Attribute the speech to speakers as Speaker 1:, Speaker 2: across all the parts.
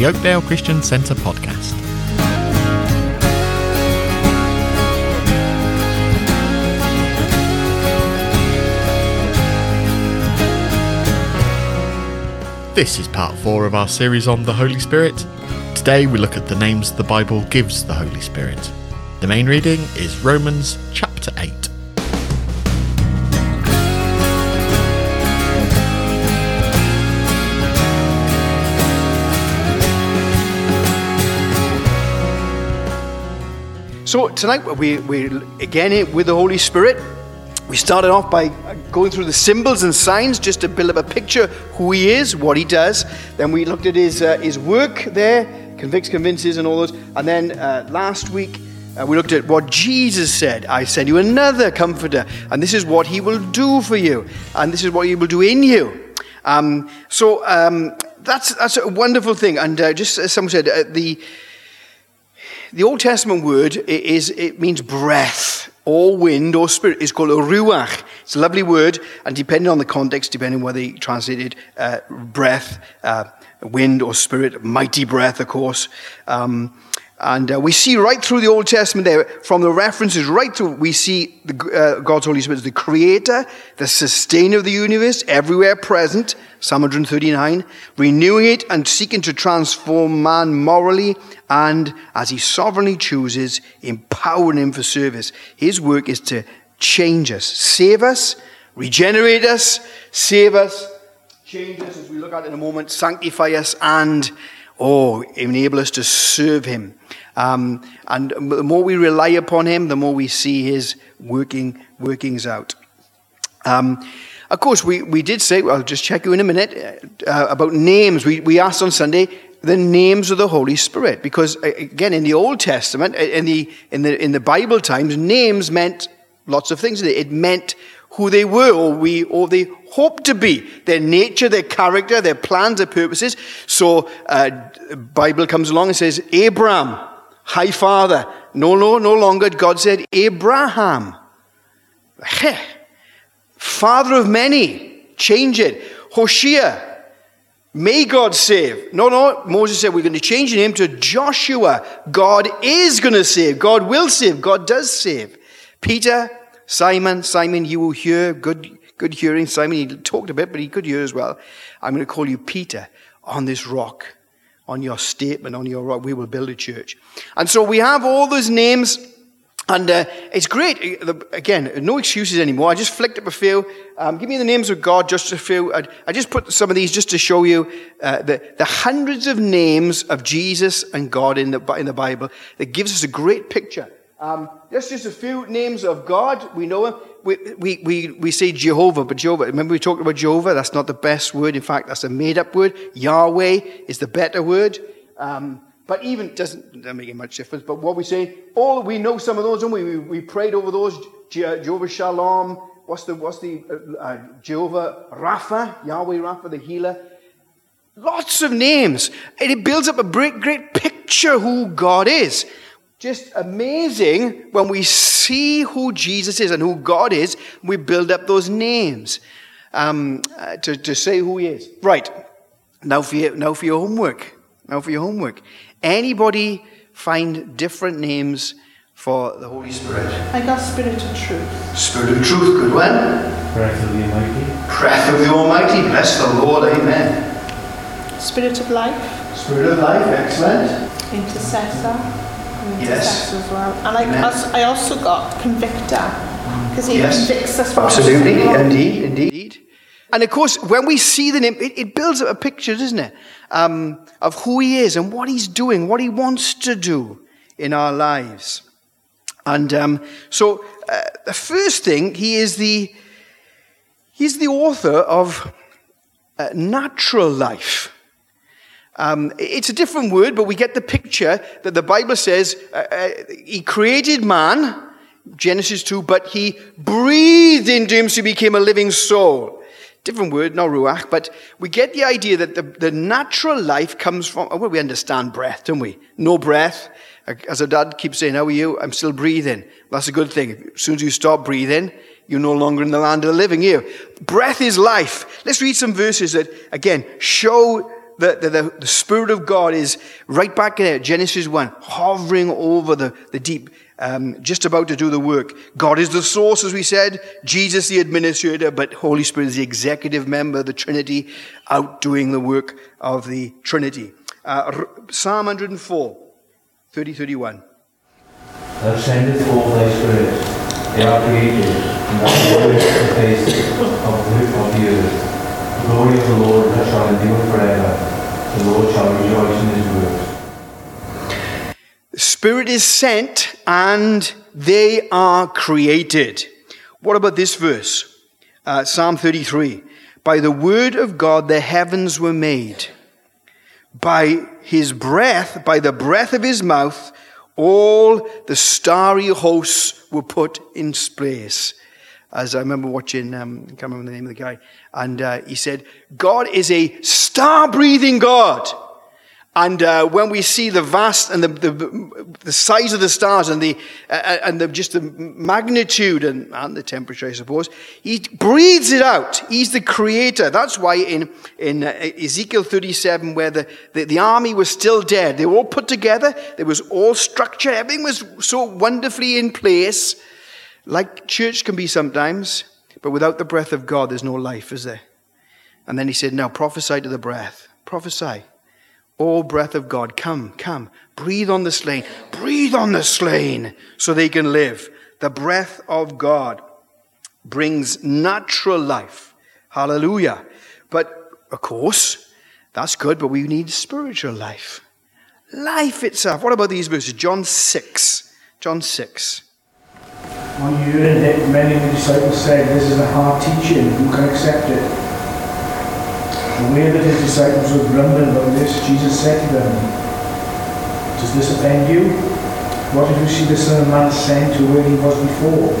Speaker 1: the Oakdale Christian Centre podcast. This is part four of our series on the Holy Spirit. Today we look at the names the Bible gives the Holy Spirit. The main reading is Romans chapter 8.
Speaker 2: So tonight we we again with the Holy Spirit. We started off by going through the symbols and signs just to build up a picture who he is, what he does. Then we looked at his uh, his work there, convicts, convinces, and all those. And then uh, last week uh, we looked at what Jesus said. I send you another comforter, and this is what he will do for you, and this is what he will do in you. Um, so um, that's that's a wonderful thing. And uh, just as someone said, uh, the the Old Testament word is it means breath or wind or spirit. It's called a ruach. It's a lovely word, and depending on the context, depending whether you translated uh, breath, uh, wind or spirit, mighty breath, of course. Um, and uh, we see right through the Old Testament there, from the references right through, we see the, uh, God's Holy Spirit as the creator, the sustainer of the universe, everywhere present, Psalm 139, renewing it and seeking to transform man morally and, as he sovereignly chooses, empowering him for service. His work is to change us, save us, regenerate us, save us, change us, as we look at in a moment, sanctify us, and oh, enable us to serve Him. Um, and the more we rely upon Him, the more we see His working workings out. Um, of course, we, we did say, well, I'll just check you in a minute, uh, about names. We, we asked on Sunday the names of the Holy Spirit, because again, in the Old Testament, in the, in the, in the Bible times, names meant lots of things. It meant who they were or we or they hoped to be their nature their character their plans their purposes so uh, bible comes along and says abram high father no no no longer god said abraham father of many change it hoshea May God save. No, no. Moses said we're going to change the name to Joshua. God is going to save. God will save. God does save. Peter, Simon, Simon, you will hear. Good, good hearing. Simon, he talked a bit, but he could hear as well. I'm going to call you Peter on this rock, on your statement, on your rock. We will build a church. And so we have all those names. And uh, it's great. Again, no excuses anymore. I just flicked up a few. Um, give me the names of God, just a few. I, I just put some of these just to show you uh, the, the hundreds of names of Jesus and God in the, in the Bible that gives us a great picture um, that's just a few names of God. We know him. We, we, we, we say Jehovah, but Jehovah, remember we talked about Jehovah? That's not the best word. In fact, that's a made up word. Yahweh is the better word. Um, but even, doesn't, make much difference. But what we say, all we know some of those, and we? we? We prayed over those. Je- Jehovah Shalom. What's the, what's the, uh, uh, Jehovah Rapha, Yahweh Rapha, the healer. Lots of names. And it builds up a great, great picture who God is just amazing when we see who Jesus is and who God is, we build up those names um, uh, to, to say who he is. Right. Now for, your, now for your homework. Now for your homework. Anybody find different names for the Holy Spirit?
Speaker 3: I got Spirit of Truth.
Speaker 2: Spirit of Truth, good one.
Speaker 4: Breath of the Almighty.
Speaker 2: Breath of the Almighty. Bless the Lord. Amen.
Speaker 3: Spirit of Life.
Speaker 2: Spirit of Life. Excellent.
Speaker 3: Intercessor
Speaker 2: yes.
Speaker 3: as well. And I, I also got convictor because he
Speaker 2: yes.
Speaker 3: convicts us.
Speaker 2: Absolutely, indeed, indeed. And of course, when we see the name, it, it builds up a picture, doesn't it, um, of who he is and what he's doing, what he wants to do in our lives. And um, so, uh, the first thing, he is the he's the author of uh, natural life. Um, it's a different word, but we get the picture that the Bible says uh, uh, he created man, Genesis 2, but he breathed into him so he became a living soul. Different word, not ruach, but we get the idea that the, the natural life comes from, well, we understand breath, don't we? No breath. As a dad keeps saying, How are you? I'm still breathing. That's a good thing. As soon as you stop breathing, you're no longer in the land of the living. You. Breath is life. Let's read some verses that, again, show the, the, the, Spirit of God is right back there, Genesis 1, hovering over the, the deep, um, just about to do the work. God is the source, as we said, Jesus the administrator, but Holy Spirit is the executive member of the Trinity, out doing the work of the Trinity. Uh, Psalm 104, 30, 31.
Speaker 4: Thou sendest forth thy spirit, they are created, and thou blowest the face of the, of the earth. The glory of the Lord shall endure forever. The Lord shall rejoice in his.
Speaker 2: The Spirit is sent and they are created. What about this verse? Uh, Psalm 33. By the word of God the heavens were made. By his breath, by the breath of his mouth, all the starry hosts were put in place. As I remember watching, um, I can't remember the name of the guy, and uh, he said, God is a star breathing God. And uh, when we see the vast and the, the, the size of the stars and the uh, and the, just the magnitude and, and the temperature, I suppose, he breathes it out. He's the creator. That's why in in uh, Ezekiel 37, where the, the, the army was still dead, they were all put together. There was all structure. Everything was so wonderfully in place, like church can be sometimes. But without the breath of God, there's no life, is there? And then he said, "Now prophesy to the breath. Prophesy." Oh, breath of God, come, come, breathe on the slain, breathe on the slain so they can live. The breath of God brings natural life. Hallelujah. But, of course, that's good, but we need spiritual life. Life itself. What about these verses? John 6. John 6.
Speaker 5: When you heard it, many of the disciples said, This is a hard teaching, who can accept it? Aware that his disciples were grumbling about this, Jesus said to them, Does this offend you? What if you see the Son of Man ascend to where he was before?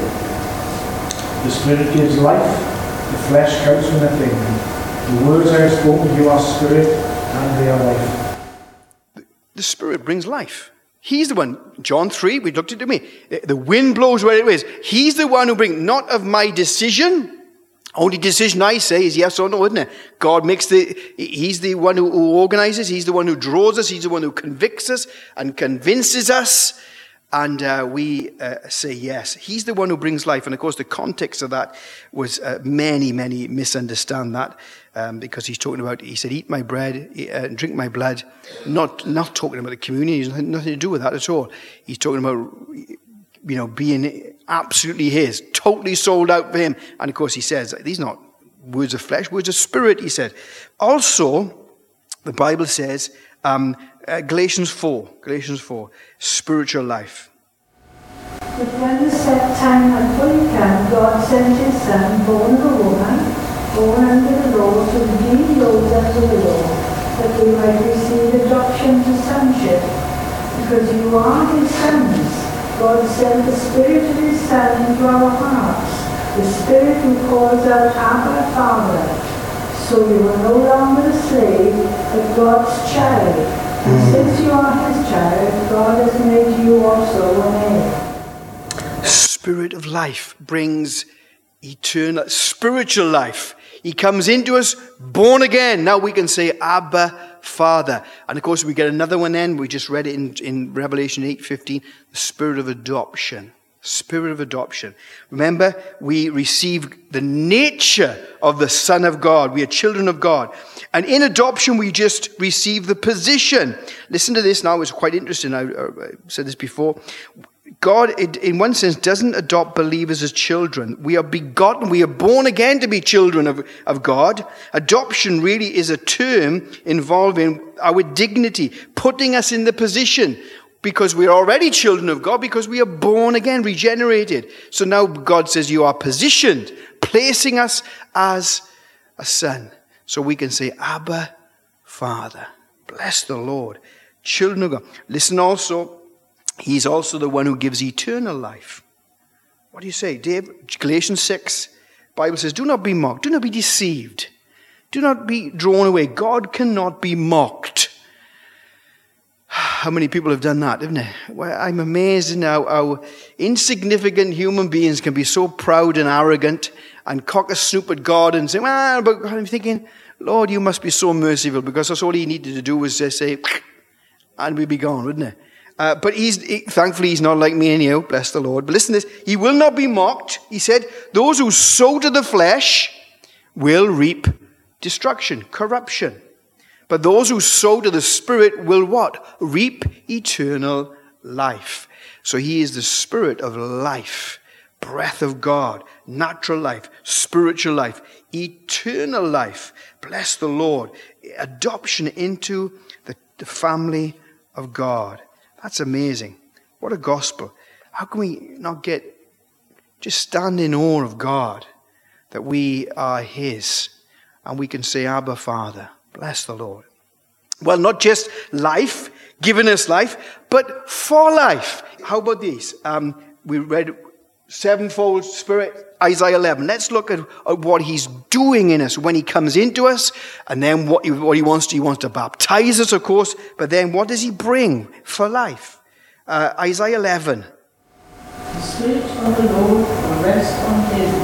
Speaker 5: The Spirit gives life, the flesh counts for nothing. The words I have spoken to you are spirit and they are life.
Speaker 2: The Spirit brings life. He's the one. John 3, we looked at it, me. The wind blows where it is. He's the one who brings, not of my decision, only decision I say is yes or no, isn't it? God makes the, He's the one who, who organizes, He's the one who draws us, He's the one who convicts us and convinces us. And uh, we uh, say yes. He's the one who brings life. And of course, the context of that was uh, many, many misunderstand that um, because he's talking about, he said, eat my bread uh, and drink my blood. Not, not talking about the communion. He's nothing to do with that at all. He's talking about you know, being absolutely his, totally sold out for him. And of course, he says, these not words of flesh, words of spirit, he said. Also, the Bible says, um, uh, Galatians 4, Galatians 4, spiritual life.
Speaker 6: But when the set time had fully come, God sent his son, born of a woman, born under the law, to redeem those under the law, that we might receive adoption to sonship, because you are his sons. God sent the Spirit of His Son into our hearts, the Spirit who calls out, Abba, Father. So you are no longer a slave, but God's child. And mm. since you are His child, God has made you also an heir.
Speaker 2: Spirit of life brings eternal, spiritual life. He comes into us born again. Now we can say, Abba, Father. And of course, we get another one then. We just read it in, in Revelation 8:15, the spirit of adoption. Spirit of adoption. Remember, we receive the nature of the Son of God. We are children of God. And in adoption, we just receive the position. Listen to this now, it's quite interesting. I, uh, I said this before. God, in one sense, doesn't adopt believers as children. We are begotten, we are born again to be children of, of God. Adoption really is a term involving our dignity, putting us in the position because we are already children of God, because we are born again, regenerated. So now God says, You are positioned, placing us as a son. So we can say, Abba, Father. Bless the Lord. Children of God. Listen also He's also the one who gives eternal life. What do you say, Dave? Galatians 6, Bible says, Do not be mocked, do not be deceived, do not be drawn away. God cannot be mocked. How many people have done that, haven't they? Well, I'm amazed now how insignificant human beings can be so proud and arrogant and cock a snoop at God and say, Well, but I'm thinking, Lord, you must be so merciful because that's all he needed to do was just say, and we'd be gone, wouldn't it? Uh, but he's, he, thankfully, he's not like me and you, bless the Lord. But listen to this He will not be mocked. He said, Those who sow to the flesh will reap destruction, corruption. But those who sow to the Spirit will what? Reap eternal life. So he is the Spirit of life, breath of God, natural life, spiritual life, eternal life. Bless the Lord. Adoption into the, the family of God. That's amazing. What a gospel. How can we not get, just stand in awe of God that we are His and we can say, Abba, Father. Bless the Lord. Well, not just life, given us life, but for life. How about these? Um, we read sevenfold spirit, Isaiah 11. Let's look at, at, what he's doing in us when he comes into us, and then what he, what he wants to. He wants to baptize us, of course, but then what does he bring for life? Uh, Isaiah 11.
Speaker 7: The Spirit of the Lord will rest on him,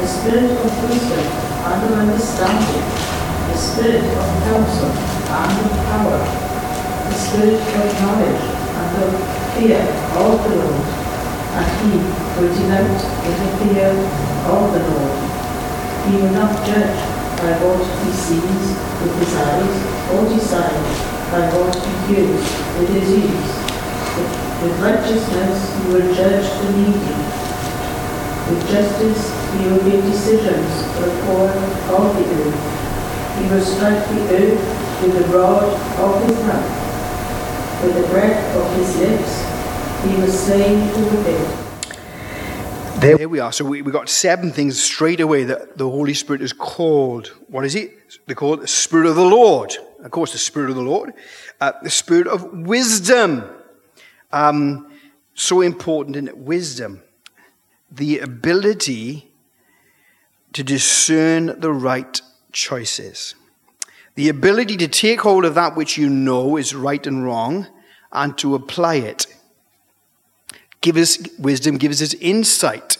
Speaker 7: the Spirit of wisdom and of understanding, the Spirit of counsel and of power, the Spirit of knowledge and of fear of the Lord and he in the fear of the Lord. He will not judge by what he sees with his eyes, or decide by what he hears with his ears. With righteousness he will judge the needy. With justice he will make decisions for the poor of the earth. He will strike the earth with the rod of his mouth. With the breath of his lips he was to the
Speaker 2: There, there we are. So we, we got seven things straight away that the Holy Spirit is called. What is he? They call it the Spirit of the Lord. Of course, the Spirit of the Lord. Uh, the Spirit of wisdom. Um, so important in it. Wisdom. The ability to discern the right choices. The ability to take hold of that which you know is right and wrong and to apply it give us wisdom, gives us insight.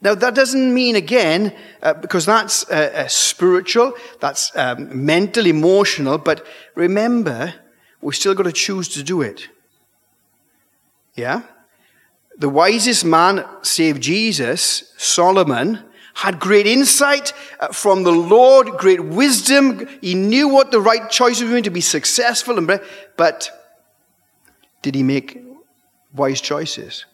Speaker 2: Now, that doesn't mean, again, uh, because that's uh, uh, spiritual, that's um, mental, emotional, but remember, we've still got to choose to do it. Yeah? The wisest man, save Jesus, Solomon, had great insight uh, from the Lord, great wisdom. He knew what the right choice was going to be successful, and, but did he make wise choices?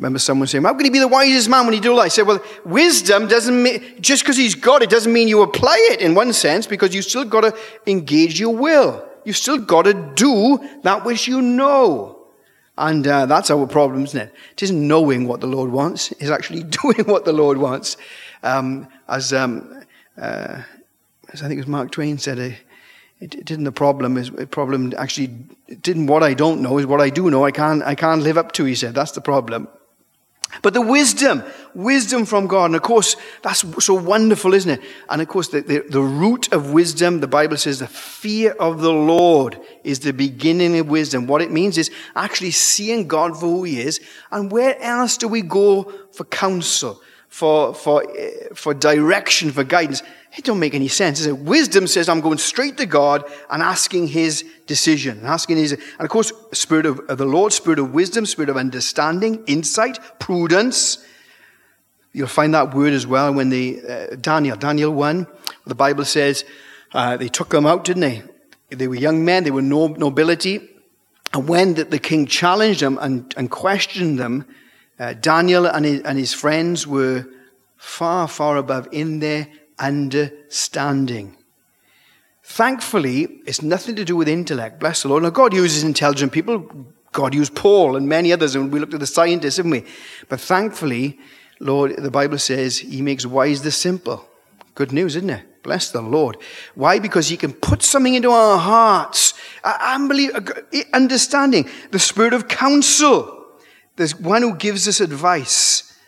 Speaker 2: Remember someone saying, How can he be the wisest man when he do all that? I said, Well, wisdom doesn't mean, just because he's got it doesn't mean you apply it in one sense, because you still got to engage your will. You still got to do that which you know. And uh, that's our problem, isn't it? It isn't knowing what the Lord wants, it's actually doing what the Lord wants. Um, as, um, uh, as I think it was Mark Twain said, uh, it, isn't the problem. Is the problem actually didn't what I don't know is what I do know. I can't I can't live up to. He said that's the problem. But the wisdom, wisdom from God. And of course, that's so wonderful, isn't it? And of course, the, the, the, root of wisdom, the Bible says the fear of the Lord is the beginning of wisdom. What it means is actually seeing God for who He is. And where else do we go for counsel, for, for, eh, for direction, for guidance? It don't make any sense. It? Wisdom says I'm going straight to God and asking His decision, and asking His, and of course, Spirit of, of the Lord, Spirit of wisdom, Spirit of understanding, insight, prudence. You'll find that word as well when the uh, Daniel, Daniel one, the Bible says uh, they took them out, didn't they? They were young men, they were no, nobility, and when the, the, king challenged them and, and questioned them, uh, Daniel and his, and his friends were far, far above in their understanding. Thankfully, it's nothing to do with intellect. Bless the Lord. Now, God uses intelligent people. God used Paul and many others, and we looked at the scientists, didn't we? But thankfully, Lord, the Bible says He makes wise the simple. Good news, isn't it? Bless the Lord. Why? Because He can put something into our hearts. Understanding. The spirit of counsel. There's one who gives us advice,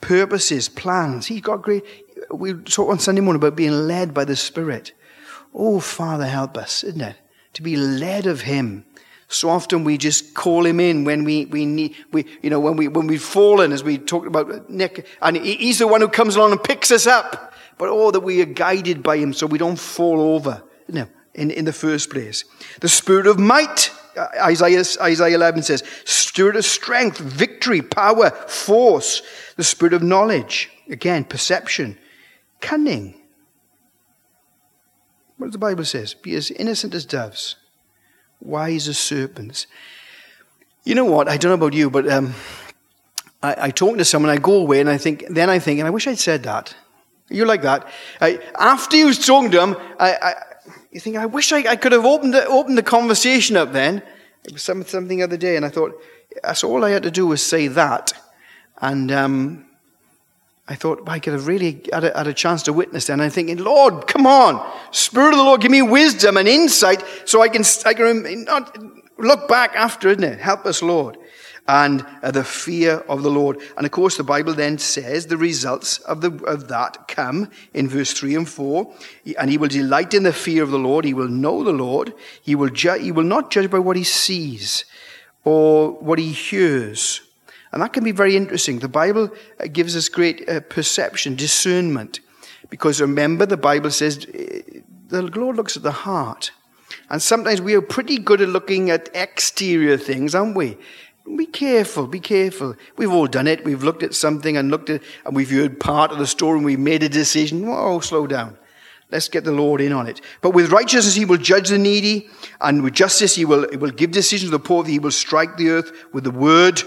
Speaker 2: purposes, plans. He's got great we talk on Sunday morning about being led by the Spirit. Oh, Father, help us, isn't it? To be led of Him. So often we just call Him in when we, we need, we, you know, when we, when we've fallen, as we talked about Nick, and He's the one who comes along and picks us up. but oh, that we are guided by Him so we don't fall over no, in, in the first place. The Spirit of might, uh, Isaiah, Isaiah 11 says, Spirit of strength, victory, power, force. The Spirit of knowledge, again, perception, cunning. What the Bible says? Be as innocent as doves, wise as serpents. You know what? I don't know about you, but um, I, I talk to someone, I go away, and I think, then I think, and I wish I'd said that. You like that? I, after you was talking to him, I, I, you think, I wish I, I could have opened the, opened the conversation up then. It was some, something the other day, and I thought, that's all I had to do was say that. And um, I thought, well, I could have really had a, had a chance to witness that. And I'm thinking, Lord, come on. Spirit of the Lord, give me wisdom and insight so I can, I can not look back after, isn't it? Help us, Lord. And uh, the fear of the Lord. And of course, the Bible then says the results of, the, of that come in verse 3 and 4. And he will delight in the fear of the Lord. He will know the Lord. He will, ju- he will not judge by what he sees or what he hears. And that can be very interesting. The Bible uh, gives us great uh, perception, discernment. Because remember, the Bible says uh, the Lord looks at the heart. And sometimes we are pretty good at looking at exterior things, aren't we? Be careful, be careful. We've all done it. We've looked at something and looked at, and we've heard part of the story and we've made a decision. Whoa, slow down. Let's get the Lord in on it. But with righteousness, he will judge the needy, and with justice, he will, he will give decisions to the poor. He will strike the earth with the word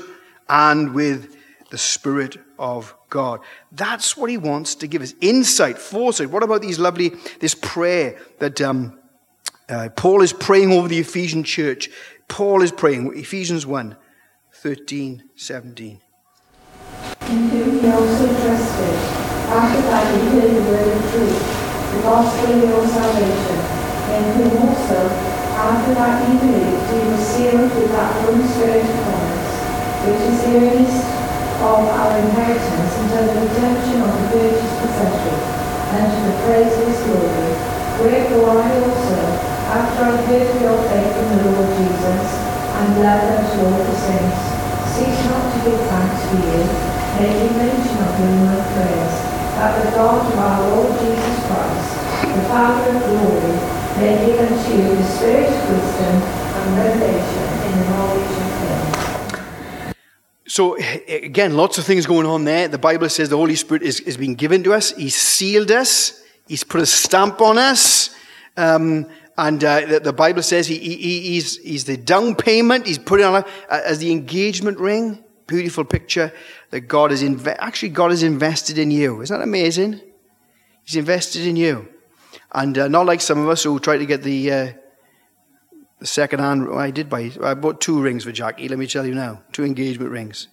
Speaker 2: and with the Spirit of God. That's what he wants to give us insight, foresight. What about these lovely, this prayer that um, uh, Paul is praying over the Ephesian church? Paul is praying, Ephesians 1 13, 17.
Speaker 6: In whom he also trusted, after that he heard the word of truth, the gospel of your salvation, in whom also, after that he believed, he was sealed with that Holy Spirit of promise, which is the earnest of our inheritance until the redemption of the purchased possession, and to the praise of his glory. Wherefore I also, after I heard of your faith in the Lord Jesus, and love unto all the saints, cease not to give thanks for you, making mention of you in my prayers, that the God of our Lord Jesus Christ, the Father of glory, may give unto you the spirit of wisdom and revelation in the knowledge of him.
Speaker 2: So, again, lots of things going on there. The Bible says the Holy Spirit is, is being given to us. He's sealed us. He's put a stamp on us. Um, and uh, the, the, Bible says he, he, he's, he's the down payment. He's put it on a, as the engagement ring. Beautiful picture that God is inve- actually God is invested in you. Isn't that amazing? He's invested in you, and uh, not like some of us who try to get the uh, the second hand. I did buy. I bought two rings for Jackie. Let me tell you now, two engagement rings.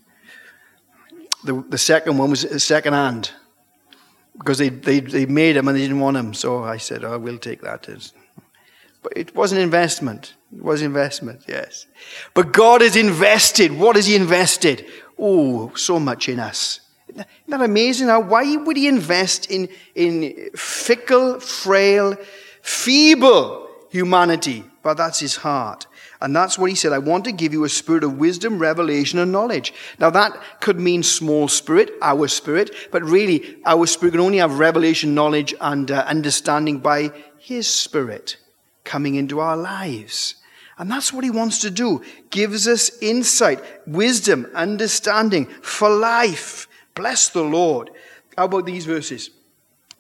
Speaker 2: The the second one was second hand because they, they, they made them and they didn't want them. So I said, oh, we'll take that. But it was an investment. It was investment, yes. But God has invested. What has He invested? Oh, so much in us. Isn't that amazing? Why would He invest in, in fickle, frail, feeble humanity? But that's His heart. And that's what he said. I want to give you a spirit of wisdom, revelation, and knowledge. Now, that could mean small spirit, our spirit, but really, our spirit can only have revelation, knowledge, and uh, understanding by his spirit coming into our lives. And that's what he wants to do. Gives us insight, wisdom, understanding for life. Bless the Lord. How about these verses?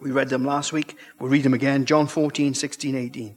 Speaker 2: We read them last week. We'll read them again. John 14, 16, 18.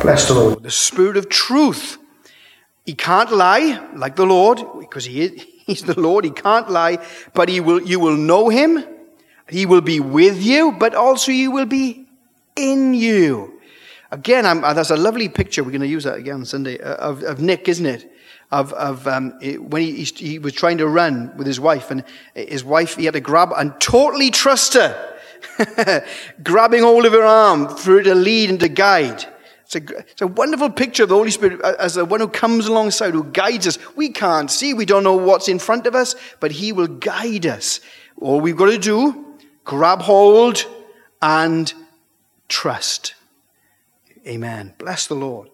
Speaker 2: Bless the Lord. The Spirit of truth. He can't lie like the Lord, because he is, he's the Lord. He can't lie, but he will, you will know him. He will be with you, but also he will be in you. Again, I'm, uh, that's a lovely picture. We're going to use that again on Sunday uh, of, of Nick, isn't it? Of, of um, when he, he was trying to run with his wife, and his wife, he had to grab and totally trust her. grabbing hold of her arm for her to lead and to guide. It's a, it's a wonderful picture of the Holy Spirit as the one who comes alongside, who guides us. We can't see, we don't know what's in front of us, but He will guide us. All we've got to do, grab hold and trust. Amen. Bless the Lord.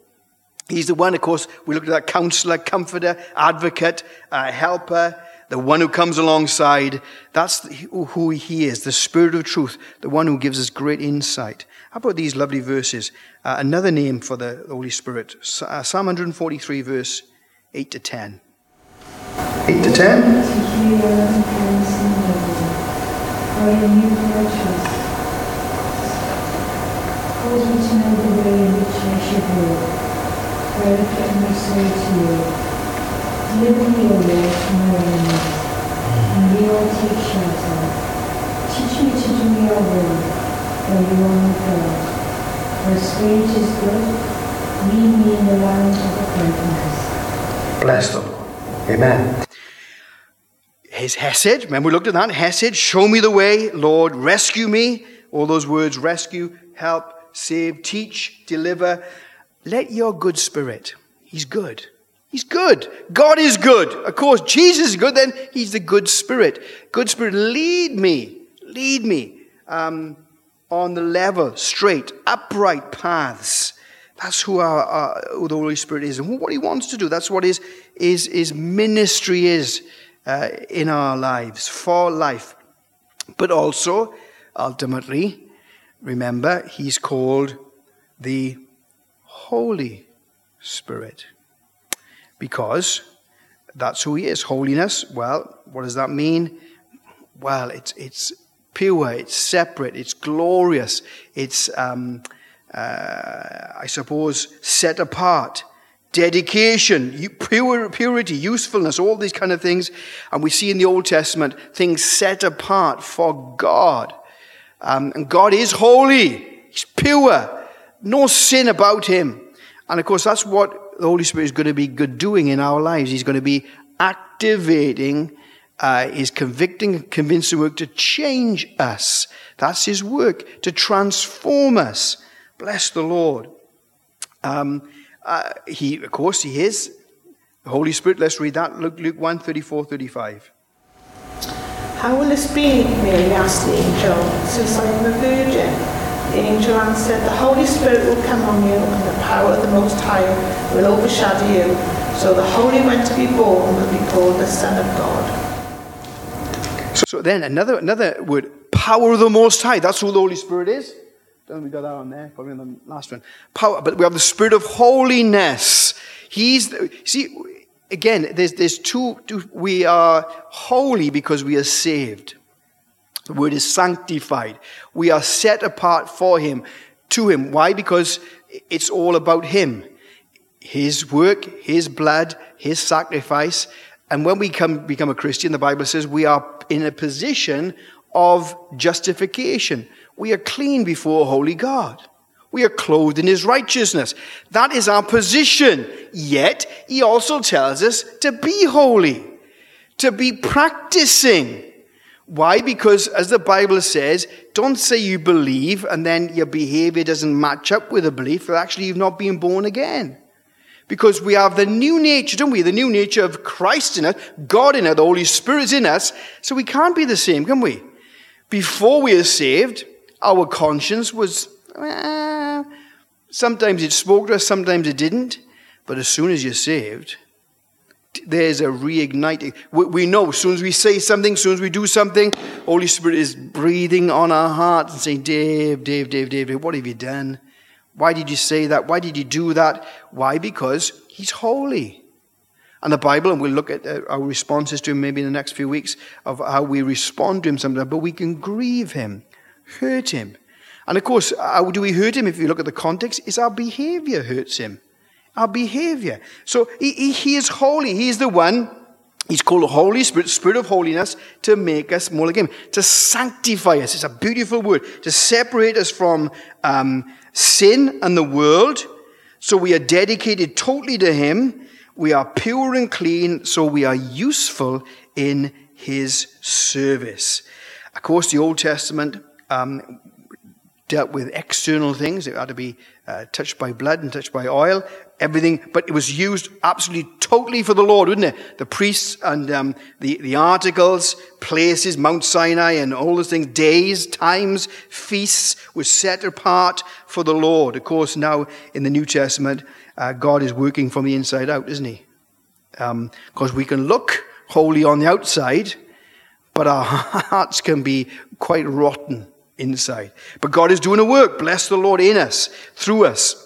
Speaker 2: He's the one, of course, we looked at that counselor, comforter, advocate, uh, helper, the one who comes alongside. That's who he is, the Spirit of truth, the one who gives us great insight. How about these lovely verses? Uh, another name for the Holy Spirit uh, Psalm 143, verse 8 to 10. 8 to 10.
Speaker 6: Cause me to know the way in which I should walk. Pray let me say to you, Deliver me, O Lord, from my enemies, and you will take shelter. Teach me to do your will, for you are my God. For a spirit is good, lead me in the land of uprightness.
Speaker 2: Bless the Lord. Amen. His Hesed, remember we looked at that? Hesed, show me the way, Lord, rescue me. All those words, rescue, help, save, teach, deliver. Let your good spirit, he's good. He's good. God is good. Of course, Jesus is good, then he's the good spirit. Good spirit, lead me, lead me um, on the level, straight, upright paths. That's who, our, our, who the Holy Spirit is and what he wants to do. That's what his, his, his ministry is uh, in our lives, for life. But also, ultimately, remember, he's called the Holy Spirit because that's who he is. Holiness, well, what does that mean? Well, it's, it's pure, it's separate, it's glorious, it's, um, uh, I suppose, set apart. Dedication, purity, usefulness, all these kind of things. And we see in the Old Testament things set apart for God. Um, and God is holy. He's pure. No sin about him. And of course, that's what the Holy Spirit is going to be good doing in our lives. He's going to be activating uh, his convicting, convincing work to change us. That's his work, to transform us. Bless the Lord. Um, uh, he, of course, he is the Holy Spirit. Let's read that. Luke, Luke 1 34, 35.
Speaker 3: How will this be? Mary asked the angel, since I am a virgin. The angel answered, The Holy Spirit will come on you, and the power of the Most High will overshadow you. So the Holy One to be born will be called the Son of God.
Speaker 2: So then another another word, power of the Most High. That's who the Holy Spirit is. Don't we got that on there? Probably on the last one. Power, but we have the Spirit of holiness. He's the, see again, there's, there's two, two, we are holy because we are saved. The word is sanctified. We are set apart for Him, to Him. Why? Because it's all about Him. His work, His blood, His sacrifice. And when we come, become a Christian, the Bible says we are in a position of justification. We are clean before holy God. We are clothed in his righteousness. That is our position. Yet, he also tells us to be holy, to be practicing. Why? Because, as the Bible says, don't say you believe and then your behavior doesn't match up with the belief that actually you've not been born again. Because we have the new nature, don't we? The new nature of Christ in us, God in us, the Holy Spirit's in us. So we can't be the same, can we? Before we are saved, our conscience was eh, sometimes it spoke to us, sometimes it didn't. But as soon as you're saved, there's a reigniting. We know as soon as we say something, as soon as we do something, Holy Spirit is breathing on our hearts and saying, Dave, Dave, Dave, Dave, what have you done? Why did you say that? Why did you do that? Why? Because He's holy. And the Bible, and we'll look at uh, our responses to Him maybe in the next few weeks of how we respond to Him sometimes, but we can grieve Him, hurt Him, and of course, how do we hurt him? If you look at the context, is our behavior hurts him. Our behavior. So he, he, he is holy. He is the one, he's called the Holy Spirit, Spirit of holiness, to make us more like him, to sanctify us. It's a beautiful word. To separate us from um, sin and the world. So we are dedicated totally to him. We are pure and clean, so we are useful in his service. Of course, the Old Testament um, dealt with external things. It had to be uh, touched by blood and touched by oil, everything. But it was used absolutely totally for the Lord, wouldn't it? The priests and um, the, the articles, places, Mount Sinai and all those things, days, times, feasts were set apart for the Lord. Of course, now in the New Testament, uh, God is working from the inside out, isn't he? Because we can look holy on the outside, but our hearts can be quite rotten inside. But God is doing a work, bless the Lord, in us, through us,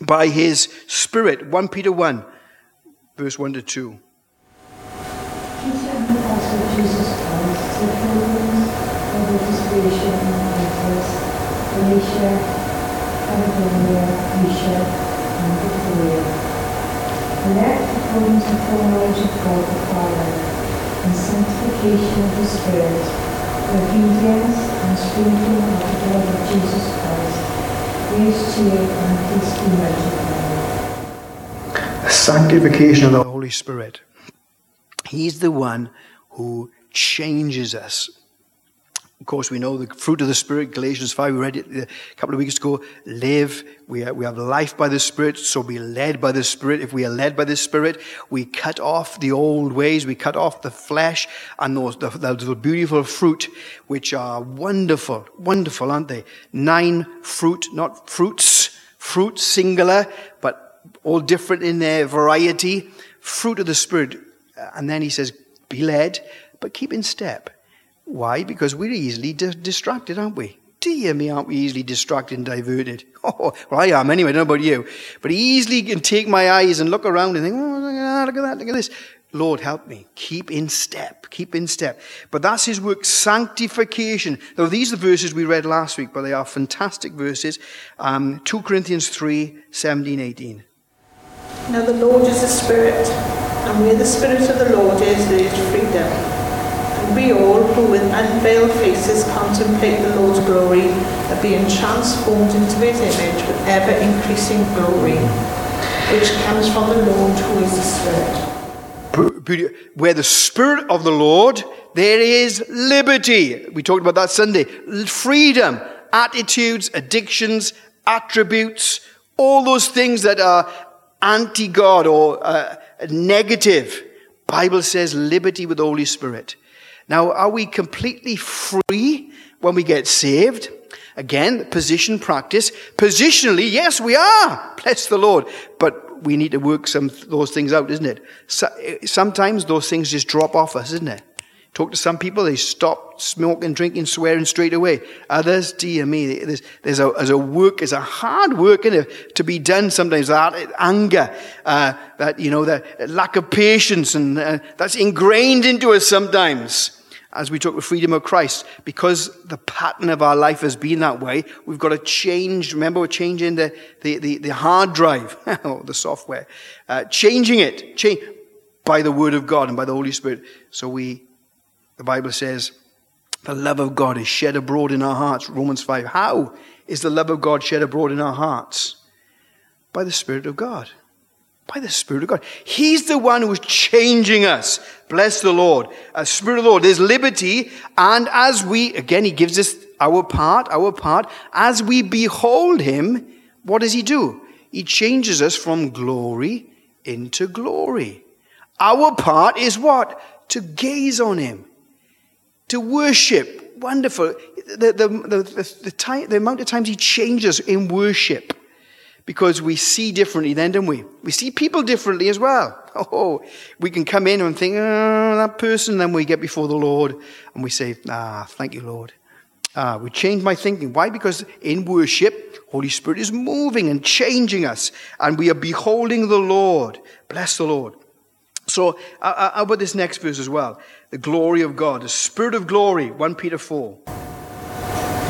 Speaker 2: by his Spirit. 1 Peter 1, verse 1 to 2.
Speaker 6: Teach and apostle Jesus Christ, the pilgrims of the dispensation in Pontus, Galatia, Cappadocia, Asia, and Bithynia. Elect according to the of God the Father, and sanctification of the Spirit, obedience and sprinkling of the blood of Jesus Christ, grace to you and peace be multiplied.
Speaker 2: Sanctification of the Holy Spirit. He's the one who changes us. Of course, we know the fruit of the Spirit, Galatians 5, we read it a couple of weeks ago. Live. We, are, we have life by the Spirit, so be led by the Spirit. If we are led by the Spirit, we cut off the old ways, we cut off the flesh and those, the, the beautiful fruit, which are wonderful, wonderful, aren't they? Nine fruit, not fruits, fruit singular, but all different in their variety. Fruit of the Spirit. And then he says, be led, but keep in step. Why? Because we're easily di- distracted, aren't we? Dear me, aren't we easily distracted and diverted? Oh, well, I am anyway, I don't know about you. But easily can take my eyes and look around and think, oh, look at that, look at this. Lord, help me. Keep in step. Keep in step. But that's his work, sanctification. Now, these are the verses we read last week, but they are fantastic verses. Um, 2 Corinthians 3 17, 18.
Speaker 3: Now the Lord is the Spirit, and where the Spirit of the Lord is, there is freedom. We all, who with unveiled faces contemplate the Lord's glory, are being transformed into his image with ever increasing glory, which comes from the Lord who is the Spirit.
Speaker 2: Where the Spirit of the Lord, there is liberty. We talked about that Sunday. Freedom, attitudes, addictions, attributes, all those things that are anti God or uh, negative. Bible says liberty with the Holy Spirit. Now, are we completely free when we get saved? Again, position practice. Positionally, yes, we are. Bless the Lord. But we need to work some those things out, isn't it? So, sometimes those things just drop off us, isn't it? Talk to some people, they stop smoking, drinking, swearing straight away. Others, dear me, there's, there's, a, there's a work, there's a hard work in it to be done sometimes. That anger, uh, that, you know, that lack of patience, and uh, that's ingrained into us sometimes as we talk the freedom of Christ, because the pattern of our life has been that way, we've got to change. Remember, we're changing the, the, the, the hard drive, or the software, uh, changing it change, by the Word of God and by the Holy Spirit. So we, the Bible says, the love of God is shed abroad in our hearts. Romans 5. How is the love of God shed abroad in our hearts? By the Spirit of God by the Spirit of God. He's the one who's changing us. Bless the Lord. Uh, Spirit of the Lord. There's liberty. And as we, again, He gives us our part, our part. As we behold Him, what does He do? He changes us from glory into glory. Our part is what? To gaze on Him, to worship. Wonderful. The, the, the, the, the, time, the amount of times He changes in worship because we see differently then, don't we? We see people differently as well. Oh, we can come in and think, oh, that person, then we get before the Lord and we say, ah, thank you, Lord. Ah, we change my thinking. Why? Because in worship, Holy Spirit is moving and changing us, and we are beholding the Lord. Bless the Lord. So, uh, uh how about this next verse as well? The glory of God, the Spirit of glory, 1 Peter 4.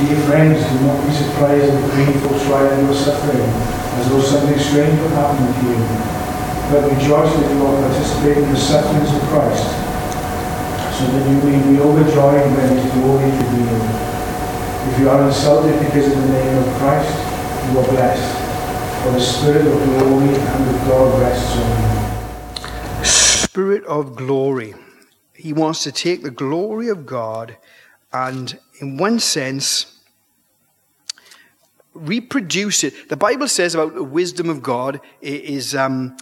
Speaker 5: Dear friends, do not be surprised at the painful trial you are suffering, as though something strange would happen to you. But rejoice that you are participating in the sufferings of Christ, so that you may be overjoyed when his glory is revealed. If you are insulted because of the name of Christ, you are blessed, for the Spirit of glory and of God rests on you.
Speaker 2: Spirit of glory. He wants to take the glory of God and, in one sense, reproduce it. The Bible says about the wisdom of God is, um,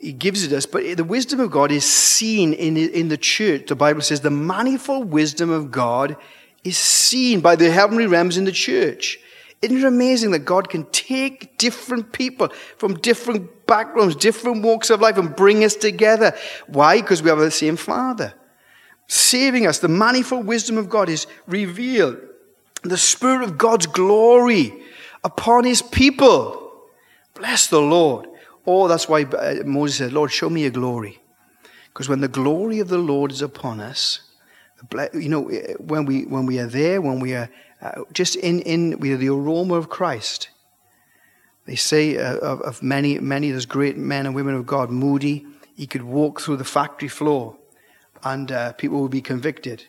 Speaker 2: He gives it us, but the wisdom of God is seen in, in the church. The Bible says the manifold wisdom of God is seen by the heavenly realms in the church. Isn't it amazing that God can take different people from different backgrounds, different walks of life, and bring us together? Why? Because we have the same Father. Saving us. The manifold wisdom of God is revealed. The Spirit of God's glory upon His people. Bless the Lord. Oh, that's why uh, Moses said, Lord, show me your glory. Because when the glory of the Lord is upon us, you know, when we, when we are there, when we are uh, just in, in we are the aroma of Christ. They say uh, of, of, many, many of those great men and women of God, Moody, he could walk through the factory floor and uh, people would be convicted.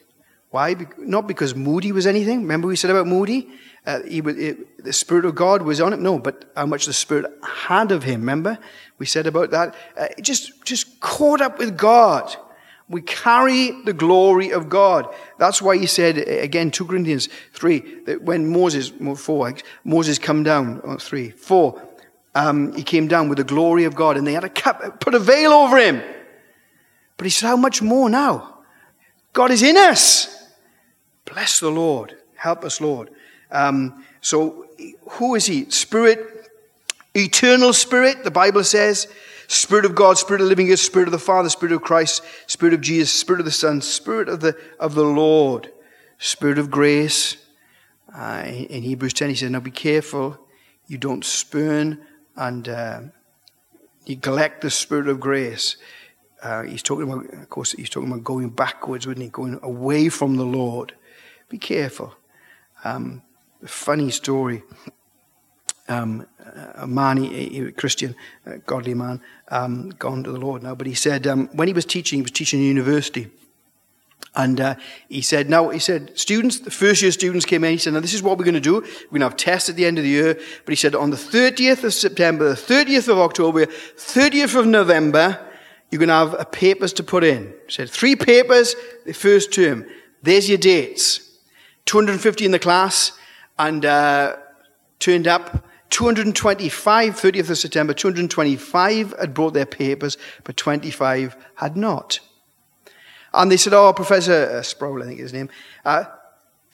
Speaker 2: Why? Not because Moody was anything. Remember we said about Moody? Uh, he, the Spirit of God was on him. No, but how much the Spirit had of him. Remember? We said about that. Uh, just, just caught up with God. We carry the glory of God. That's why he said, again, 2 Corinthians 3, that when Moses, 4, Moses come down, oh, 3, 4, um, he came down with the glory of God and they had a cap, put a veil over him. But he said, how much more now? God is in us. Bless the Lord. Help us, Lord. Um, so who is he? Spirit, eternal spirit, the Bible says. Spirit of God, Spirit of living God, Spirit of the Father, Spirit of Christ, Spirit of Jesus, Spirit of the Son, Spirit of the, of the Lord, Spirit of grace. Uh, in Hebrews 10, he says, Now be careful you don't spurn and uh, neglect the Spirit of grace. Uh, he's talking about, of course, he's talking about going backwards, wouldn't he? Going away from the Lord. Be careful. Um, funny story um, a man, a, Christian, a godly man, um, gone to the Lord now. But he said um, when he was teaching, he was teaching in university. And uh, he said, now, he said, students, the first year students came in, he said, now this is what we're going to do. We're going to have tests at the end of the year. But he said, on the 30th of September, the 30th of October, 30th of November, you're going to have papers to put in. He said, three papers, the first term. There's your dates. 250 in the class, and uh, turned up 225, 30th of September, 225 had brought their papers, but 25 had not. And they said, Oh, Professor uh, Sproul, I think his name, uh,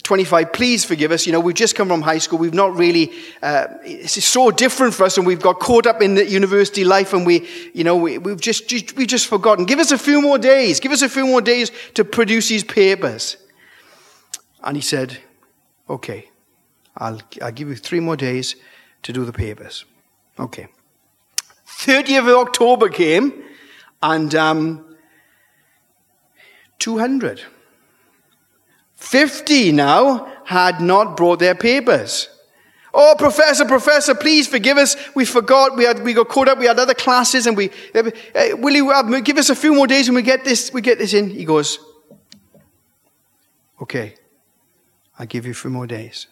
Speaker 2: 25, please forgive us. You know, we've just come from high school. We've not really, uh, it's so different for us, and we've got caught up in the university life, and we, you know, we, have just, just, we've just forgotten. Give us a few more days. Give us a few more days to produce these papers. And he said, Okay, I'll, I'll give you three more days to do the papers. Okay. 30th of October came, and um, 200. 50 now had not brought their papers. Oh, professor, professor, please forgive us. We forgot. We had we got caught up. We had other classes, and we uh, will you uh, give us a few more days and we get this we get this in. He goes, okay, I'll give you a few more days.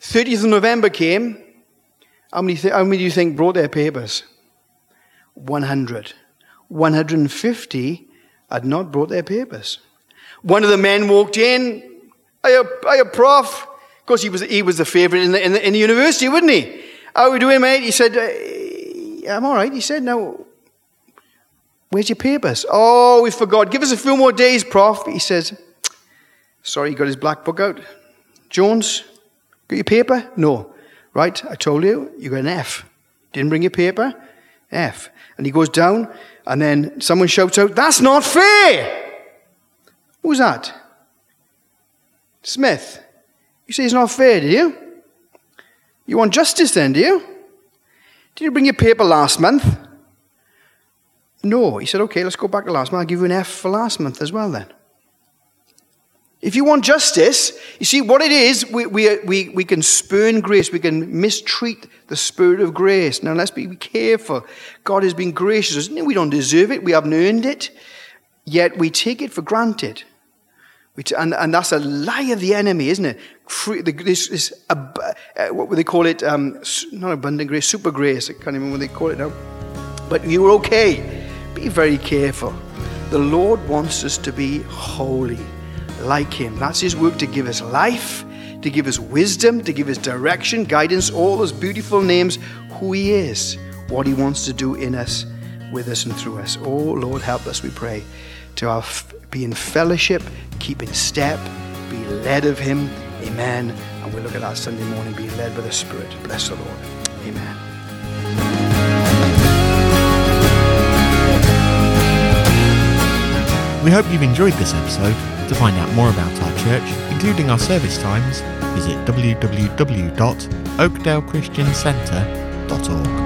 Speaker 2: 30th of November came. How many, th- how many do you think brought their papers? 100. 150 had not brought their papers. One of the men walked in. Hiya prof. Of course, he was, he was the favorite in the, in, the, in the university, wouldn't he? How are we doing, mate? He said, uh, I'm all right. He said, no, where's your papers? Oh, we forgot. Give us a few more days, prof. He says, sorry, he got his black book out. Jones, Got your paper? No. Right, I told you, you got an F. Didn't bring your paper? F. And he goes down, and then someone shouts out, That's not fair! Who's that? Smith. You say it's not fair, do you? You want justice then, do you? Did you bring your paper last month? No. He said, Okay, let's go back to last month. I'll give you an F for last month as well then. If you want justice, you see what it is, we, we, we, we can spurn grace, we can mistreat the spirit of grace. Now let's be careful. God has been gracious. We don't deserve it, we haven't earned it, yet we take it for granted. and, and that's a lie of the enemy, isn't it? Free, the, this, this uh, what would they call it? Um, not abundant grace, super grace. I can't even remember what they call it now. But you're okay. Be very careful. The Lord wants us to be holy like Him. That's His work to give us life, to give us wisdom, to give us direction, guidance, all those beautiful names, who He is, what He wants to do in us, with us, and through us. Oh, Lord, help us, we pray, to our f- be in fellowship, keep in step, be led of Him. Amen. And we look at our Sunday morning, being led by the Spirit. Bless the Lord. Amen.
Speaker 1: We hope you've enjoyed this episode. To find out more about our church, including our service times, visit www.oakdalechristiancentre.org.